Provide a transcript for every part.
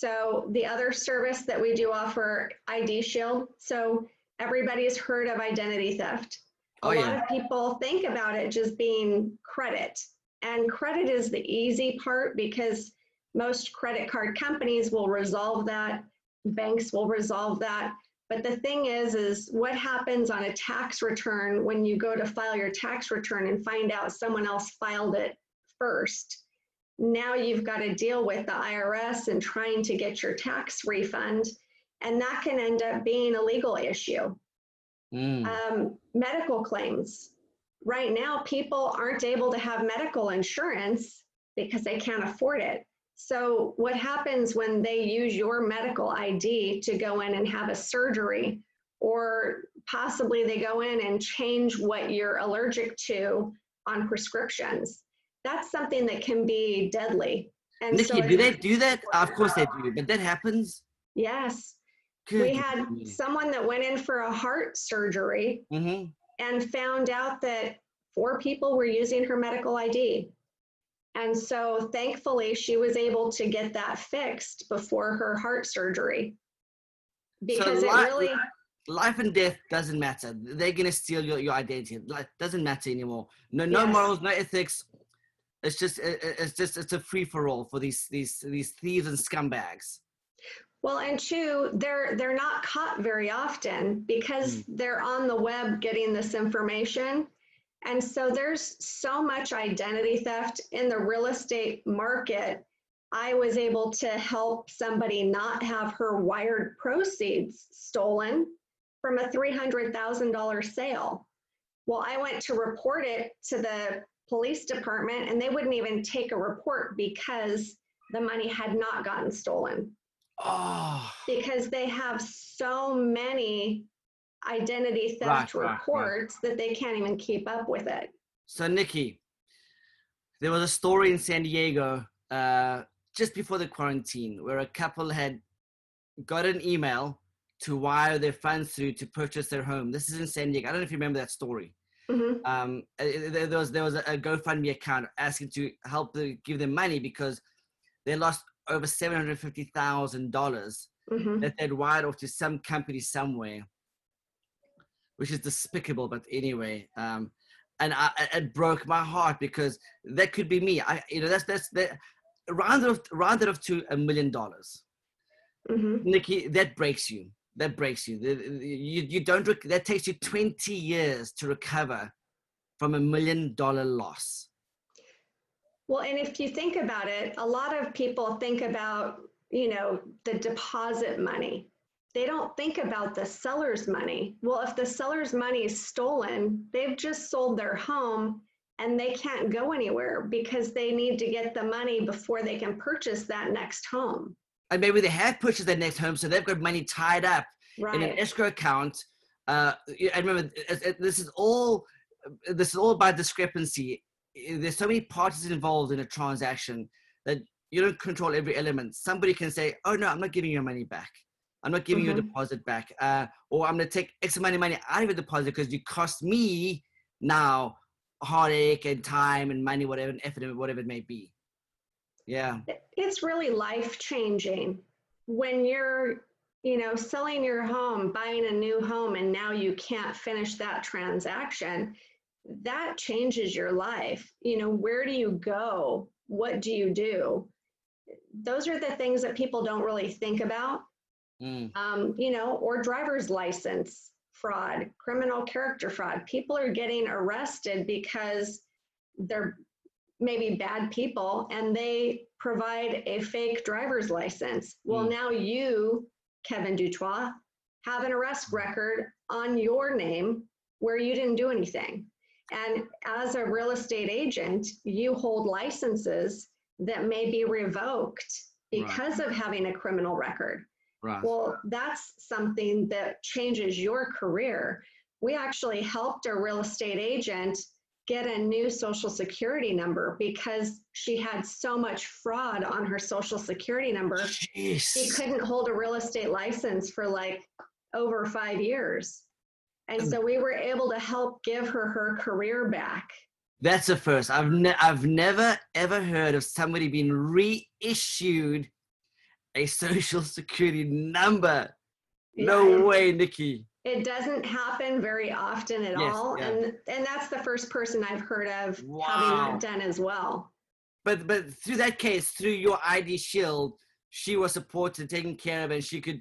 So the other service that we do offer ID Shield. So everybody's heard of identity theft. Oh, a Oh, lot yeah. of people think about it just being credit. And credit is the easy part because most credit card companies will resolve that, banks will resolve that. But the thing is, is what happens on a tax return when you go to file your tax return and find out someone else filed it first? Now you've got to deal with the IRS and trying to get your tax refund, and that can end up being a legal issue Mm. um, medical claims. Right now, people aren't able to have medical insurance because they can't afford it. So, what happens when they use your medical ID to go in and have a surgery, or possibly they go in and change what you're allergic to on prescriptions? That's something that can be deadly. And Nikki, so do they do that? Of course they do, but that happens. Yes, Good we had someone that went in for a heart surgery hmm and found out that four people were using her medical ID. And so thankfully, she was able to get that fixed before her heart surgery. Because it li- really, Life and death doesn't matter. They're gonna steal your, your identity. Like doesn't matter anymore. No no Yes. morals, no ethics. It's just it- it- it's just it's a free for all for these these these thieves and scumbags. well, and two, they're they're not caught very often because hmm. they're on the web getting this information. And so there's so much identity theft in the real estate market. I was able to help somebody not have her wired proceeds stolen from a $300,000 sale. Well, I went to report it to the police department and they wouldn't even take a report because the money had not gotten stolen Oh, because they have so many identity theft Right, right, right. reports that they can't even keep up with it. so Nikki, there was a story in San Diego uh, just before the quarantine where a couple had got an email to wire their funds through to purchase their home. This is in San Diego. I don't know if you remember that story. Mhm. um, uh, there, there was there was a GoFundMe account asking to help the, give them money because they lost over seven hundred fifty thousand dollars Mhm. that they'd wired off to some company somewhere, which is despicable. But anyway, um, and I, it broke my heart because that could be me. I you know that's that's that round it off round it off to a million dollars. Mhm. Nikki, that breaks you. That breaks you. The- uh, You, you don't, rec- that takes you 20 years to recover from a million dollar loss. Well, and if you think about it, a lot of people think about, you know, the deposit money. They don't think about the seller's money. Well, if the seller's money is stolen, they've just sold their home and they can't go anywhere because they need to get the money before they can purchase that next home. And maybe they have purchased their next home, so they've got money tied up in an escrow account. Uh, and remember, it- it- this is all this is all by discrepancy. There's so many parties involved in a transaction that you don't control every element. Somebody can say, "Oh no, I'm not giving your money back. I'm not giving you a Mhm. deposit back, uh, or I'm going to take X amount of money out of your deposit because you cost me now heartache and time and money, whatever, and effort, whatever it may be." Yeah. it's really life changing when you're you know selling your home buying a new home and now you can't finish that transaction that changes your life. You know where do you go? What do you do? Those are the things that people don't really think about. Mm. um, you know or driver's license fraud criminal character fraud. People are getting arrested because they're maybe bad people and they provide a fake driver's license. Well, Mm. now you, Kevin Dutois, have an arrest record on your name where you didn't do anything. And as a real estate agent, you hold licenses that may be revoked Right. because of having a criminal record. Right. Well, that's something that changes your career. We actually helped a real estate agent get a new social security number because she had so much fraud on her social security number. She couldn't hold a real estate license for like over five years. And so we were able to help give her her career back. That's the first. I've ne- I've never ever heard of somebody being reissued a social security number. No way, Nikki. It doesn't happen very often at Yes, all. yeah. And, and that's the first person I've heard of having that done as well. But but through that case, through your ID Shield, she was supported, taken care of, and she could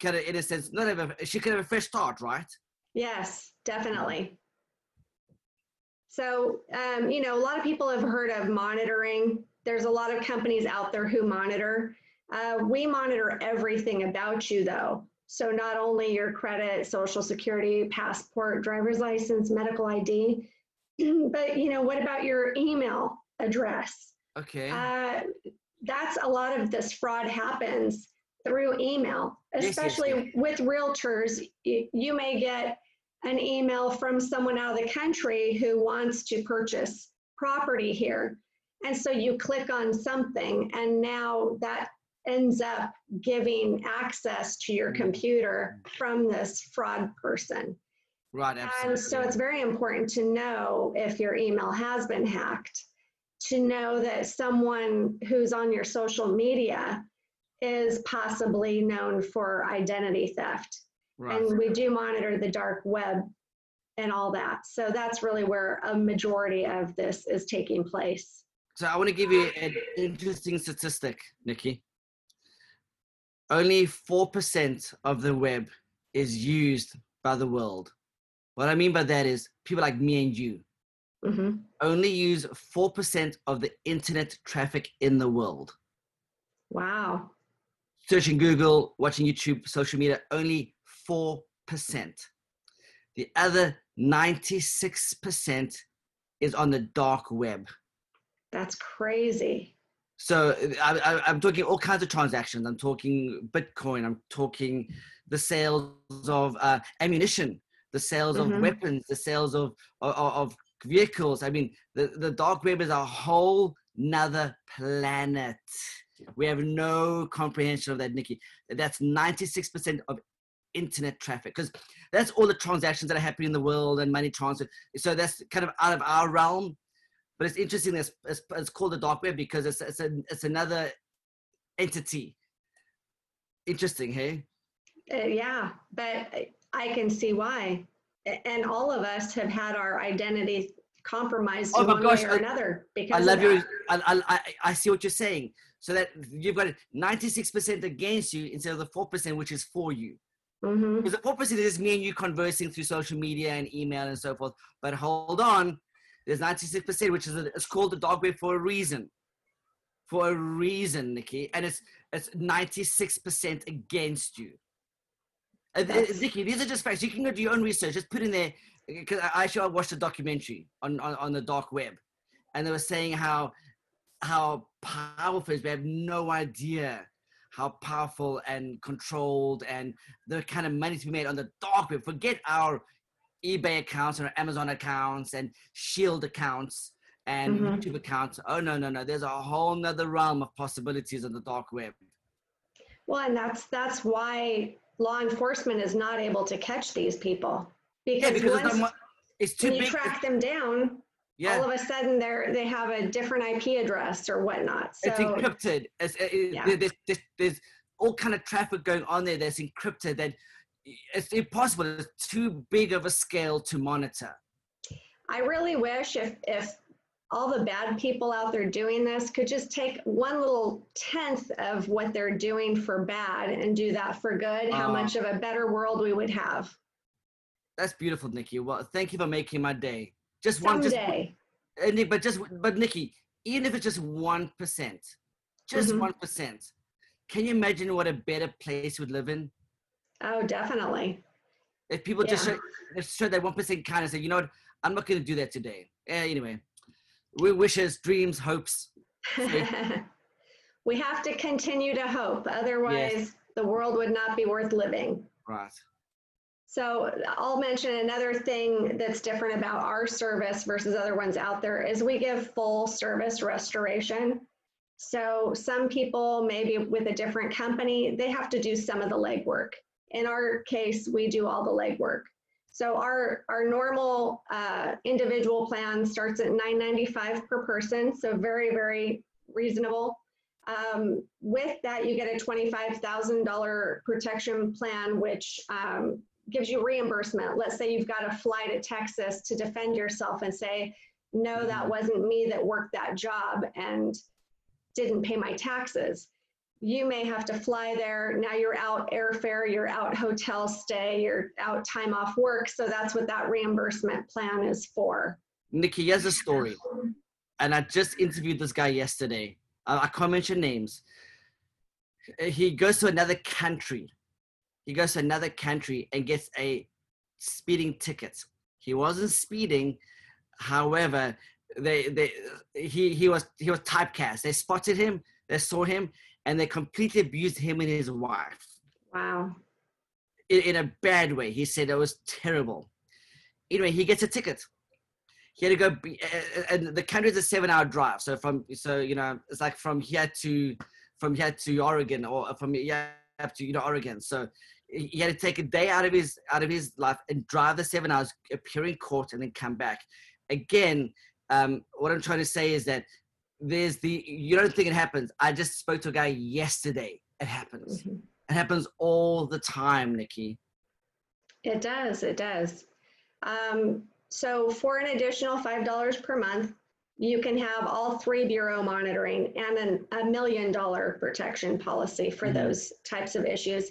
kind of, in a sense, not have a, she could have a fresh start, right? Yes, definitely. So, um, you know, a lot of people have heard of monitoring. There's a lot of companies out there who monitor. Uh, we monitor everything about you, though. So, not only your credit, social security, passport, driver's license, medical ID, but, you know, what about your email address? Okay. Uh, that's a lot of this fraud happens through email, Yes, yes, especially with realtors. You, you may get an email from someone out of the country who wants to purchase property here. And so you click on something, and now that ends up giving access to your Mm. computer from this fraud person. right. And Absolutely. so it's very important to know if your email has been hacked, to know that someone who's on your social media is possibly known for identity theft. right. And we do monitor the dark web and all that. So that's really where a majority of this is taking place. So I want to give you an interesting statistic, Nikki. Only 4% of the web is used by the world. What I mean by that is people like me and you Mhm. only use 4% of the internet traffic in the world. Wow. Searching Google, watching YouTube, social media, only 4%. The other 96% is on the dark web. That's crazy. So I, I, I'm talking all kinds of transactions. I'm talking Bitcoin. I'm talking the sales of uh, ammunition, the sales Mhm. of weapons, the sales of, of of vehicles. I mean, the the dark web is a whole nother planet. We have no comprehension of that, Nikki. That's 96% of internet traffic because that's all the transactions that are happening in the world and money transfer. So that's kind of out of our realm but it's interesting. It's, it's, it's called the dark web because it's it's, it's another entity. Interesting, hey? Uh, yeah, but I can see why. And all of us have had our identity compromised Oh in one gosh, way or I- another because I love your. that. I, I I see what you're saying. So that you've got ninety six percent against you instead of the four percent, which is for you. Mhm. Because the four percent is me and you conversing through social media and email and so forth. But hold on, there's ninety six percent, which is a, it's called the dark web for a reason. For a reason, Nikki, and it's it's ninety six percent against you. Uh, th- Nikki, these are just facts. You can go do your own research. Just put in there because I actually I watched a documentary on, on on the dark web, and they were saying how how powerful it is. We have no idea how powerful and controlled and the kind of money to be made on the dark web. Forget our eBay accounts and Amazon accounts and Shield accounts and Mhm. YouTube accounts. Oh no, no, no. There's a whole nother realm of possibilities on the dark web. Well, and that's that's why law enforcement is not able to catch these people because, Yeah, because it's, once not, it's too when you track them down, yeah. all of a sudden they're they have a different IP address or whatnot. So it's encrypted. It's, it, it- Yeah. there's, there's, there's all kind of traffic going on there that's encrypted that it's impossible. It's too big of a scale to monitor. I really wish if if all the bad people out there doing this could just take one little tenth of what they're doing for bad and do that for good, how Ah. much of a better world we would have That's beautiful, Nikki. Well, thank you for making my day. Just one, day. uh, but just, but Nikki, even if it's just one percent, just Mhm. one can you imagine what a better place we'd live in? Oh, definitely. If people just Yeah. show, just show that one percent kindness, say, you know what, I'm not going to do that today. Eh, anyway, we wishes, dreams, hopes. we have to continue to hope, otherwise the world would not be worth living. Right. So I'll mention another thing that's different about our service versus other ones out there is we give full service restoration. So some people, maybe with a different company, they have to do some of the legwork. In our case, we do all the legwork. So our, our normal uh, individual plan starts at $9.95 per person, so very, very reasonable. Um, with that, you get a $25,000 protection plan, which um, gives you reimbursement. Let's say you've got to fly to Texas to defend yourself and say, no, that wasn't me that worked that job and didn't pay my taxes. You may have to fly there. Now you're out airfare, you're out hotel stay, you're out time off work. So that's what that reimbursement plan is for. Nikki, here's a story. And I just interviewed this guy yesterday. I, I can't mention names. He goes to another country. He goes to another country and gets a speeding ticket. He wasn't speeding, however, they they he he was he was typecast. They spotted him, they saw him, and they completely abused him and his wife. Wow. In, in a bad way. He said it was terrible. Anyway, he gets a ticket he had to go be, and the country is a seven hour drive so from so you know it's like from here to from here to oregon or from here up to you know oregon so he had to take a day out of his out of his life and drive the seven hours appear in court and then come back again um, what i'm trying to say is that there's the you don't think it happens i just spoke to a guy yesterday it happens mm-hmm. it happens all the time nikki it does it does um, so for an additional $5 per month, you can have all three bureau monitoring and an, a million dollar protection policy for mm-hmm. those types of issues.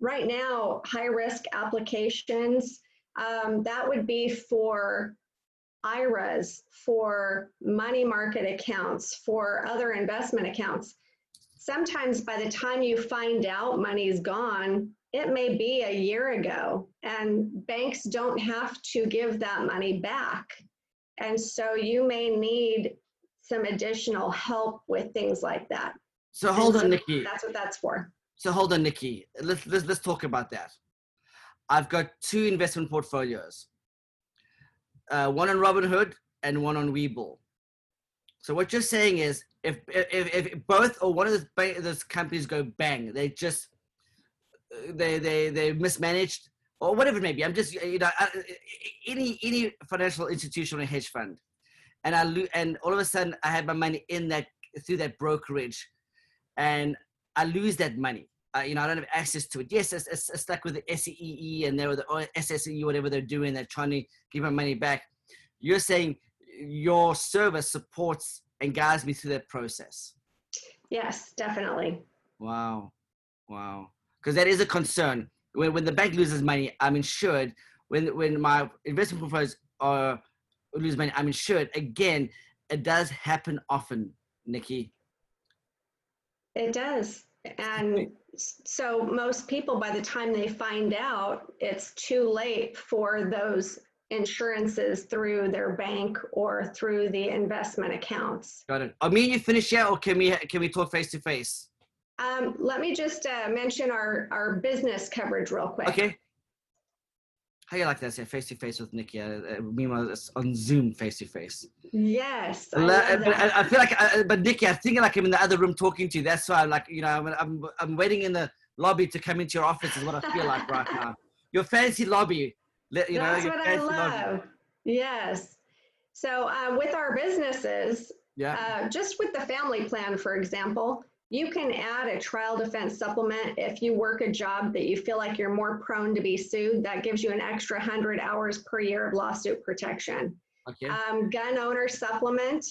Right now, high risk applications, um, that would be for IRAs, for money market accounts, for other investment accounts. Sometimes by the time you find out money's gone, it may be a year ago and banks don't have to give that money back. And so you may need some additional help with things like that. So hold on, Nikki. That's what that's for. So hold on, Nikki. Let's, let's, let's talk about that. I've got two investment portfolios, uh, one on Robinhood and one on Webull. So what you're saying is, if if, if both or one of those, those companies go bang, they just they they they mismanaged or whatever it may be. I'm just you know any any financial institution or hedge fund, and I lo- and all of a sudden I have my money in that through that brokerage, and I lose that money. Uh, you know, I don't have access to it. Yes, it's, it's, it's stuck with the SEE and they're the SSE, whatever they're doing. They're trying to give my money back. You're saying your service supports and guides me through that process. Yes, definitely. Wow, wow because that is a concern. When, when the bank loses money, I'm insured. When when my investment portfolios are lose money, I'm insured. Again, it does happen often, Nikki. It does, and so most people, by the time they find out, it's too late for those insurances through their bank or through the investment accounts. Got it. Are me and you finished yet, or can we can we talk face to face? Um, let me just uh, mention our, our business coverage real quick. Okay. How you like that? Say face to face with Nikki. Uh, uh, meanwhile, it's on Zoom face to face. Yes. I, I, I, feel like, I, uh, but Nikki, I'm thinking like I'm in the other room talking to you. That's why I'm like, you know, I'm, I'm, I'm waiting in the lobby to come into your office. Is what I feel like right now. Your fancy lobby. You know, That's what I love. Lobby. Yes. So uh, with our businesses, yeah. Uh, just with the family plan, for example, you can add a trial defense supplement if you work a job that you feel like you're more prone to be sued. That gives you an extra 100 hours per year of lawsuit protection. Okay. Um, gun owner supplement,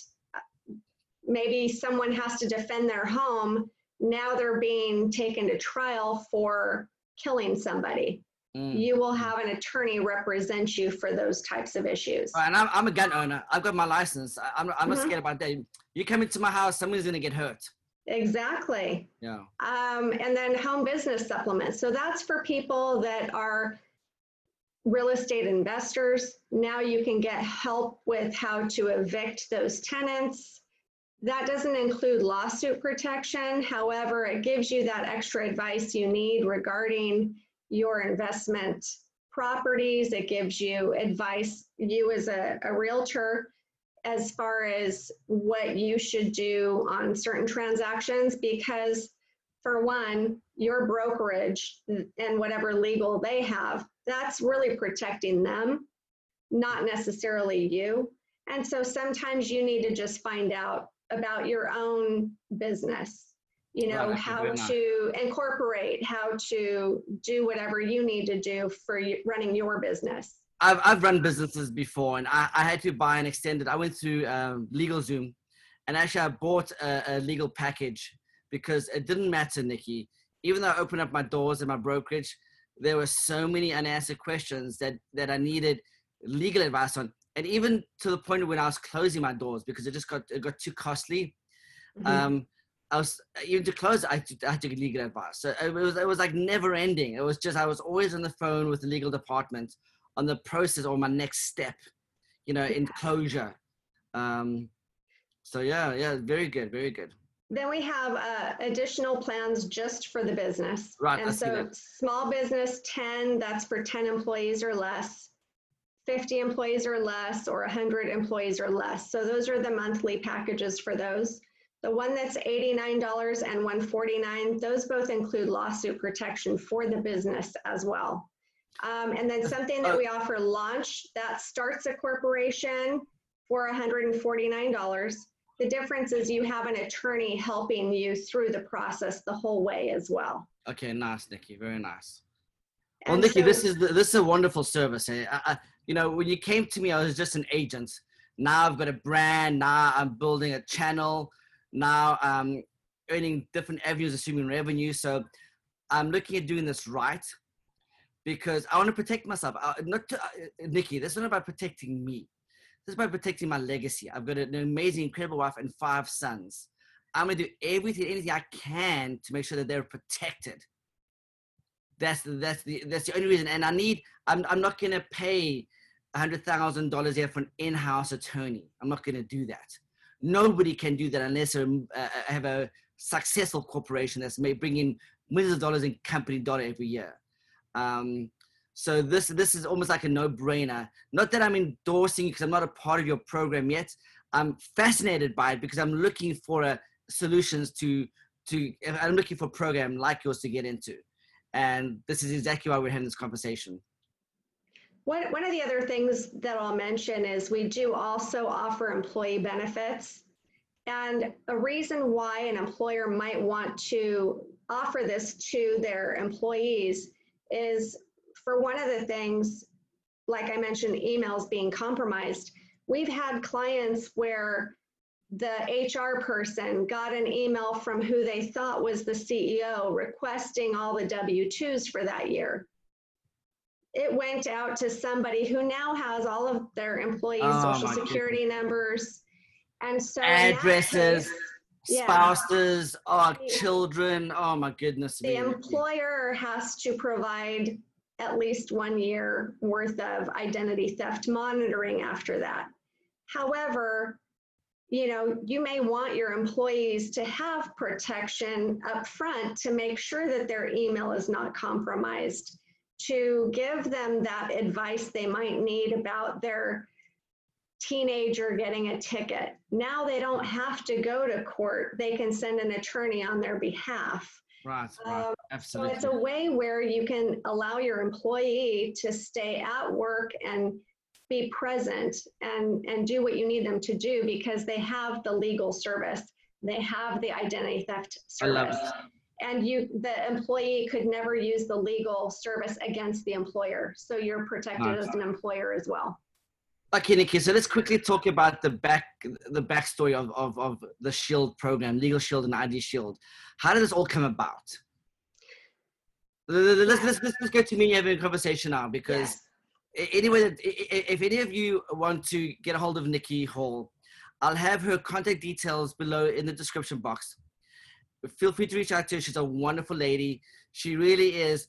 maybe someone has to defend their home. Now they're being taken to trial for killing somebody. Mm. You will have an attorney represent you for those types of issues. Right, and I'm, I'm a gun owner. I've got my license. I, am I'm, I'm not mm-hmm. scared about that. You come into my house, someone's going to get hurt. Exactly. Yeah. Um, and then home business supplements. So that's for people that are real estate investors. Now you can get help with how to evict those tenants. That doesn't include lawsuit protection. However, it gives you that extra advice you need regarding your investment properties. It gives you advice, you as a, a realtor, as far as what you should do on certain transactions because for one your brokerage and whatever legal they have that's really protecting them not necessarily you and so sometimes you need to just find out about your own business you know, Right, how to incorporate, how to do whatever you need to do for running your business. I've, I've run businesses before and I, I had to buy an extended, I went to um, LegalZoom and actually I bought a, a legal package because it didn't matter, Nikki. Even though I opened up my doors and my brokerage, there were so many unanswered questions that, that I needed legal advice on. And even to the point when I was closing my doors because it just got, it got too costly. Mhm. Um, I was even to close, I had to, I had to get legal advice. So it was, it was like never ending. It was just, I was always on the phone with the legal department on the process or my next step, you know, in closure. Um, so yeah, yeah, very good, very good. Then we have uh, additional plans just for the business. Right, I And see so small business 10, that's for 10 employees or less. 50 employees or less, or 100 employees or less. So those are the monthly packages for those. The one that's $89 and 149, those both include lawsuit protection for the business as well. Um, and then something that Uh, we offer launch that starts a corporation for $149. The difference is you have an attorney helping you through the process the whole way as well. Okay, nice, Nikki, very nice. Well, Nikki, so- this is the, this is a wonderful service. I, I, you know, when you came to me, I was just an agent. Now I've got a brand. Now I'm building a channel. Now I'm earning different avenues, assuming revenue. So I'm looking at doing this right because I want to protect myself. Uh, not to, uh, Nikki. This is not about protecting me. This is about protecting my legacy. I've got an amazing, incredible wife and five sons. I'm gonna do everything, anything I can to make sure that they're protected. That's the, that's the that's the only reason. And I need. I'm I'm not pay a hundred thousand dollars here for an in-house attorney. I'm not gonna do that. Nobody can do that unless they uh, have a successful corporation that's may bring in millions of dollars in company dollar every year. Um, so this this is almost like a no-brainer. Not that I'm endorsing you because I'm not a part of your program yet. I'm fascinated by it because I'm looking for a solutions to to I'm looking for a program like yours to get into. And this is exactly why we're having this conversation. One, one of the other things that I'll mention is we do also offer employee benefits. And a reason why an employer might want to offer this to their employees is for one of the things, like I mentioned, emails being compromised. We've had clients where the HR person got an email from who they thought was the CEO requesting all the W 2s for that year it went out to somebody who now has all of their employees' Oh, social security numbers. And so Addresses, case, yeah. spouses, uh, The- children. Oh my goodness the me. employer has to provide at least one year worth of identity theft monitoring after that. However, you know, you may want your employees to have protection up front to make sure that their email is not compromised, to give them that advice they might need about their teenager getting a ticket. Now they don't have to go to court. They can send an attorney on their behalf. Right, right. Um, So it's a way where you can allow your employee to stay at work and be present and, and do what you need them to do because they have the legal service. They have the identity theft service. I love it. And you, the employee could never use the legal service against the employer. So you're protected Nice. as an employer as well. Okay, Nikki. So let's quickly talk about the back, the backstory of, of, of the Shield program, Legal Shield and ID Shield. How did this all come about? Let's, let's, let's, let's go to me having a conversation now because Yes. anyway, that- i- i- if any of you want to get a hold of Nikki Hall, I'll have her contact details below in the description box. Feel free to reach out to her. She's a wonderful lady. She really is.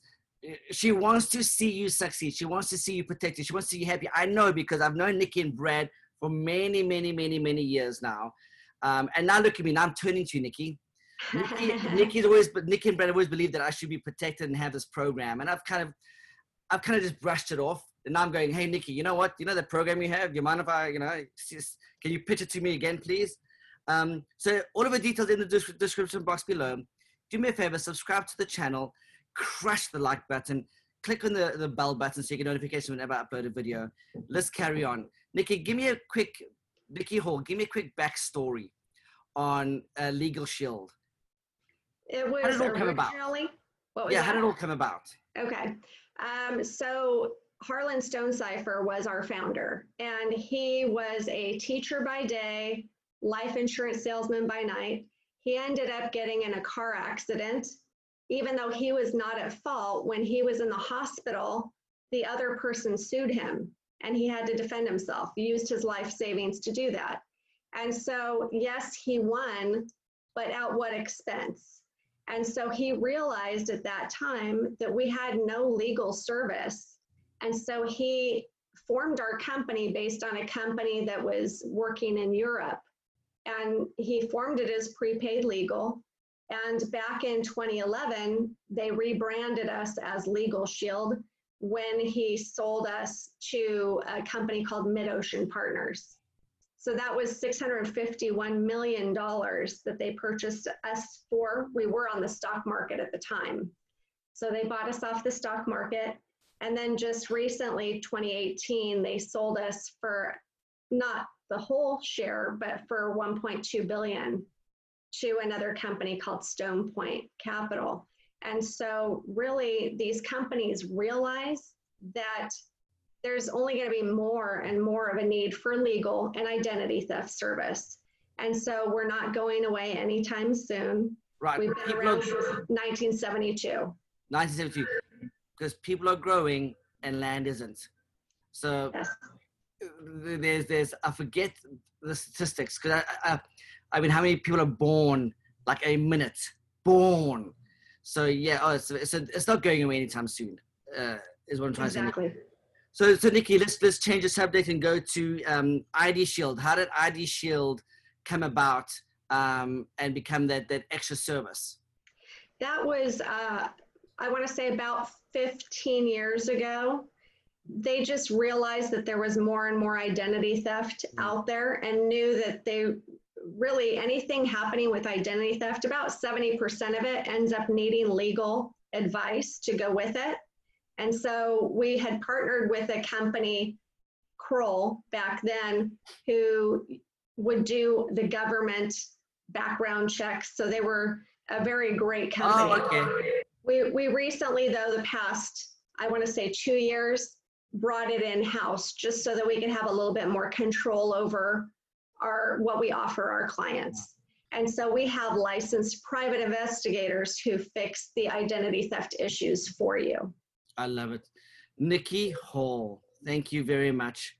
She wants to see you succeed. She wants to see you protected. She wants to see you happy. I know because I've known Nikki and Brad for many, many, many, many years now. Um, and now look at me. Now I'm turning to you, Nikki. Nikki, Nikki's always, but Nikki and Brad always believed that I should be protected and have this program, and I've kind of, I've kind of just brushed it off. And now I'm going, hey Nikki, you know what? You know the program you have. You mind if I, you know, just, can you pitch it to me again, please? Um, so all of the details in the description box below. Do me a favor, subscribe to the channel, crush the like button, click on the, the bell button so you get notification whenever I upload a video. Let's carry on. Nikki, give me a quick, Nikki Hall, give me a quick backstory on uh, Legal Shield. It was How did it all come about? originally. What was Yeah, how did it all come about? Okay. Um, so Harlan Stonecipher was our founder, and he was a teacher by day, life insurance salesman by night. He ended up getting in a car accident. Even though he was not at fault, when he was in the hospital, the other person sued him and he had to defend himself, He used his life savings to do that. And so, yes, he won, but at what expense? And so he realized at that time that we had no legal service. And so he formed our company based on a company that was working in Europe. And he formed it as prepaid legal. And back in 2011, they rebranded us as Legal Shield when he sold us to a company called MidOcean Partners. So that was $651 million that they purchased us for. We were on the stock market at the time. So they bought us off the stock market. And then just recently, 2018, they sold us for not the whole share, but for 1.2 billion to another company called Stone Point Capital. And so really these companies realize that there's only going to be more and more of a need for legal and identity theft service. And so we're not going away anytime soon. Right. We've been people around since 1972. 1972, because people are growing and land isn't. So Yes. there's there's I forget the statistics because I, I I mean how many people are born like a minute born. So yeah, oh, so, so it's not going away anytime soon. Uh, is what I'm trying to say. Exactly. So so Nikki, let's let's change the subject and go to um, ID Shield. How did ID Shield come about um, and become that that extra service? That was, uh, I want to say about 15 years ago. They just realized that there was more and more identity theft out there and knew that they really anything happening with identity theft, about 70% of it ends up needing legal advice to go with it. And so we had partnered with a company, Kroll, back then, who would do the government background checks. So they were a very great oh, company. Oh, okay. We, we recently, though, the past, I want to say two years, brought it in house just so that we can have a little bit more control over our what we offer our clients. And so we have licensed private investigators who fix the identity theft issues for you. I love it. Nikki Hall, thank you very much.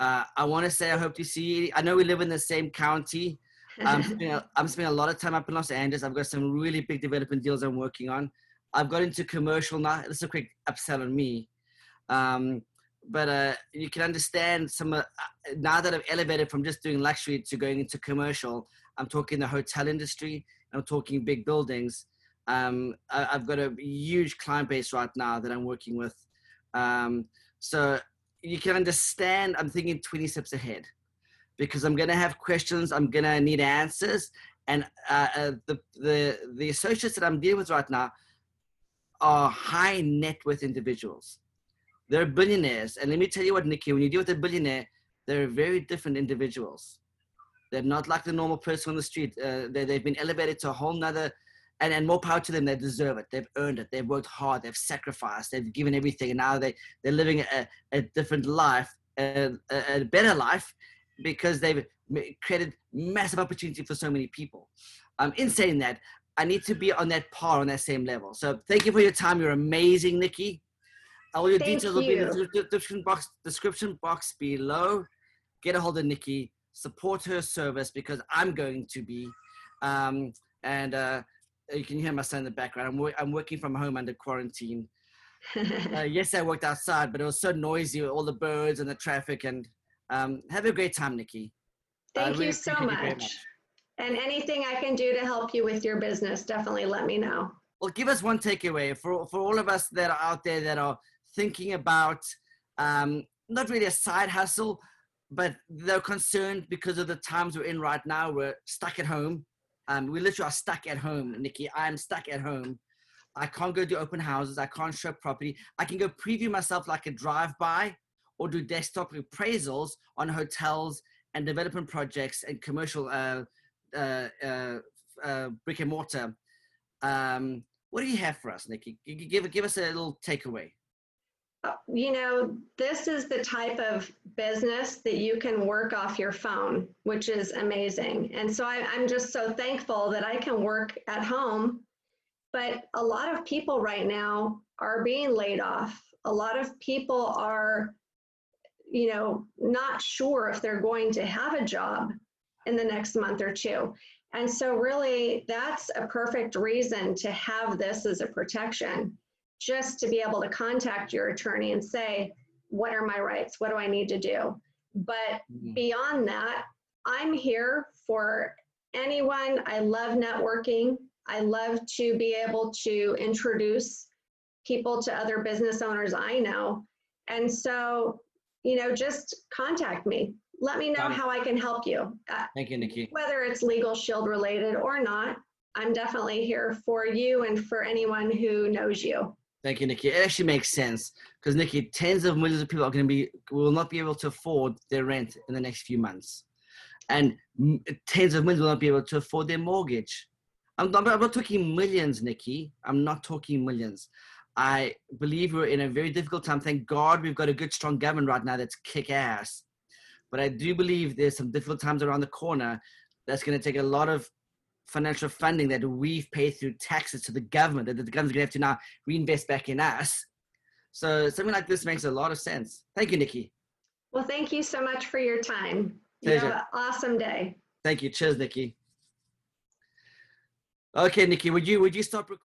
Uh, I want to say I hope to see you. I know we live in the same county. I'm spending, a, I'm spending a lot of time up in Los Angeles. I've got some really big development deals I'm working on. I've got into commercial now. This is a quick upsell on me. Um, but uh, you can understand some uh, now that I've elevated from just doing luxury to going into commercial. I'm talking the hotel industry. I'm talking big buildings. Um, I, I've got a huge client base right now that I'm working with. Um, so you can understand. I'm thinking 20 steps ahead because I'm going to have questions. I'm going to need answers, and uh, uh, the the the associates that I'm dealing with right now are high net worth individuals. They're billionaires, and let me tell you what, Nikki. When you deal with a billionaire, they're very different individuals. They're not like the normal person on the street. Uh, they, they've been elevated to a whole nother, and, and more power to them. They deserve it. They've earned it. They've worked hard. They've sacrificed. They've given everything, and now they they're living a, a different life, a, a, a better life, because they've created massive opportunity for so many people. Um, in saying that, I need to be on that par, on that same level. So thank you for your time. You're amazing, Nikki. All your Thank details will be in the description box, description box below. Get a hold of Nikki. Support her service because I'm going to be. Um, and uh, you can hear my son in the background. I'm, wor- I'm working from home under quarantine. Uh, yes, I worked outside, but it was so noisy with all the birds and the traffic. And um, have a great time, Nikki. Thank really you so very much. And anything I can do to help you with your business, definitely let me know. well give us one takeaway for for all of us that are out there that are thinking about um, not really a side hustle but they're concerned because of the times we're in right now we're stuck at home. Um, we literally are stuck at home nikki. I'm stuck at home. I can't go do open houses. I can't show property. I can go preview myself like a drive-by or do desktop appraisals on hotels and development projects and commercial uh, uh, uh, uh, brick and mortar. Um, what do you have for us, Nikki? Give give us a little takeaway. Uh, You know, this is the type of business that you can work off your phone, which is amazing. And so I, I'm just so thankful that I can work at home. But a lot of people right now are being laid off. A lot of people are, you know, not sure if they're going to have a job in the next month or two. And so, really, that's a perfect reason to have this as a protection just to be able to contact your attorney and say, what are my rights? What do I need to do? But Mhm. beyond that, I'm here for anyone. I love networking. I love to be able to introduce people to other business owners I know. And so, you know, just contact me. Let me know how I can help you. Uh, Thank you, Nikki. whether it's legal shield related or not, I'm definitely here for you and for anyone who knows you. Thank you, Nikki. It actually makes sense because Nikki, tens of millions of people are going to be will not be able to afford their rent in the next few months, and tens of millions will not be able to afford their mortgage. I'm not, I'm not talking millions, Nikki. I'm not talking millions. I believe we're in a very difficult time. Thank God we've got a good, strong government right now that's kick ass. But I do believe there's some difficult times around the corner that's going to take a lot of financial funding that we've paid through taxes to the government that the government's going to have to now reinvest back in us. So something like this makes a lot of sense. Thank you, Nikki. Well, thank you so much for your time. You have an awesome day. Thank you. Cheers, Nikki. Okay, Nikki, would you would you stop?